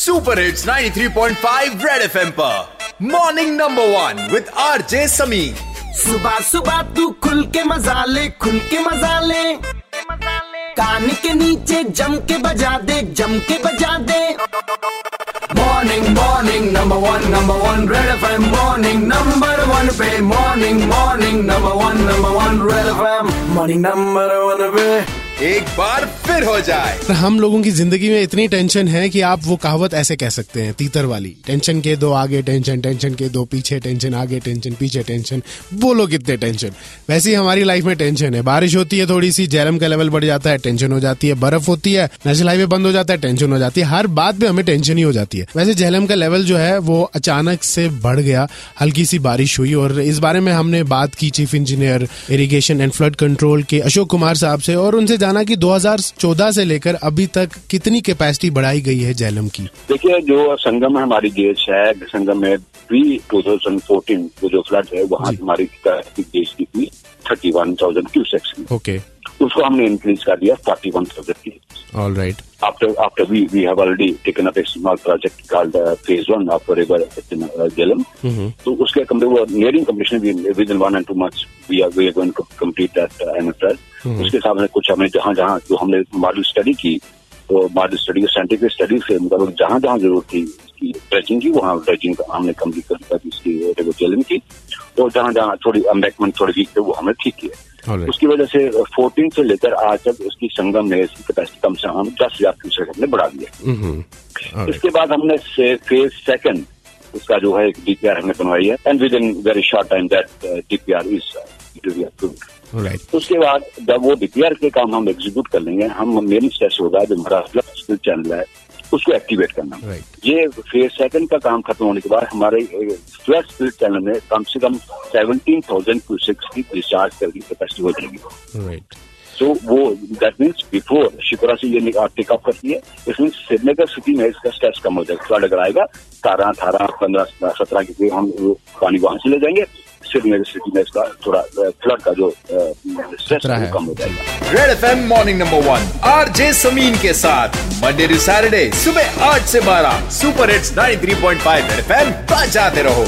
Super hits 93.5 red FM पर. Morning number one with RJ Sami सुबह सुबह तू खुल के मज़ा ले, खुल के मज़ा ले। कान के नीचे जम के बजा दे, जम के बजा दे। Morning morning number one number one red FM morning number one पे morning morning number one number one red FM morning number one पे. एक बार फिर हो जाए। हम लोगों की ज़िंदगी में इतनी टेंशन है कि आप वो कहावत ऐसे कह सकते हैं, तीतर वाली। टेंशन के दो आगे, टेंशन टेंशन के दो पीछे, टेंशन आगे, टेंशन पीछे, टेंशन। बोलो कितने टेंशन। वैसे ही हमारी लाइफ में टेंशन है। बारिश होती है थोड़ी सी जैरम का लेवल बढ़ जाता है, टेंशन हो जाती है, बर्फ़ होती है नेशनल हाईवे बंद हो जाता है, टेंशन हो जाती है। हर बात में हमें टेंशन ही हो जाती है। वैसे झेलम का लेवल जो है, वो अचानक से बढ़ गया। हल्की सी बारिश हुई और इस बारे में हमने बात की chief engineer irrigation and flood control के अशोक कुमार साहब से और उनसे जाना कि 2014 से लेकर अभी तक कितनी कैपेसिटी बढ़ाई गई है जैलम की? देखिए जो संगम है हमारी देश है संगम में प्री टू थाउज़ेंड फोर्टीन जो फ्लड है वहाँ हमारी देश की थी thirty one thousand cusecs okay उसको हमने इंक्रीज कर दिया फोर्टी वन थाउज़ेंड की all right after after we we have already taken up a small project called uh, phase one of river in uh, Jhelum. So उसके complete वो nearing completion we within one and two months we are we are going to complete that uh, MFR. Mm-hmm. उसके सामने कुछ हमने जहाँ जहाँ जो हमने मॉडल स्टडी की तो मॉडल स्टडी साइंटिफिक स्टडी से मतलब जहाँ जहाँ ज़रूरत थी इसकी ट्रेचिंग की वहाँ ट्रेचिंग हमने कंप्लीट कर दी इसकी जेलिंग की और जहाँ जहाँ थोड़ी अम्बैकमेंट थोड़ी वीक थे वो हमने ठीक किया. उसकी वजह से 14 से लेकर आज तक उसकी संगम में इसकी कैपेसिटी कम से कम दस हज़ार क्यूसेक हमने बढ़ा दिया हम्म इसके बाद हमने फ़ेज़ सेकंड उसका जो है डीपीआर हमने बनवाई है and within very short time that DPR is right उसके बाद जब वो डीपीआर के काम हम एग्जीक्यूट कर लेंगे हम मेन स्टेस होगा जो हमारा चैनल है उसको एक्टिवेट करना। राइट ये फ़ेज़ सेकंड का काम खत्म होने के बाद हमारे फ्लड स्पिरिट चैनल में कम से कम सेवनटीन थाउज़ेंड क्यूसिक्स की डिस्चार्ज करने की कैपेसिटी हो जाएगी राइट तो वो दैट मीन्स बिफोर शिप्रा से ये टेक करती है इसमें श्रीनगर सिटी में इसका स्ट्रेस कम हो जाएगा। फ्लड अगर आएगा सतारह अठारह पंद्रह सत्रह के हम पानी वहाँ से ले जाएँगे। श्रीनगर सिटी में इसका थोड़ा फ्लड का जो स्ट्रेस है है। कम हो जाएगा red FM morning number one R J Sameen के साथ मंडे टू सैटरडे सुबह आठ से बारह सुपर हिट्स 93.5 रेड एफएम बजाते रहो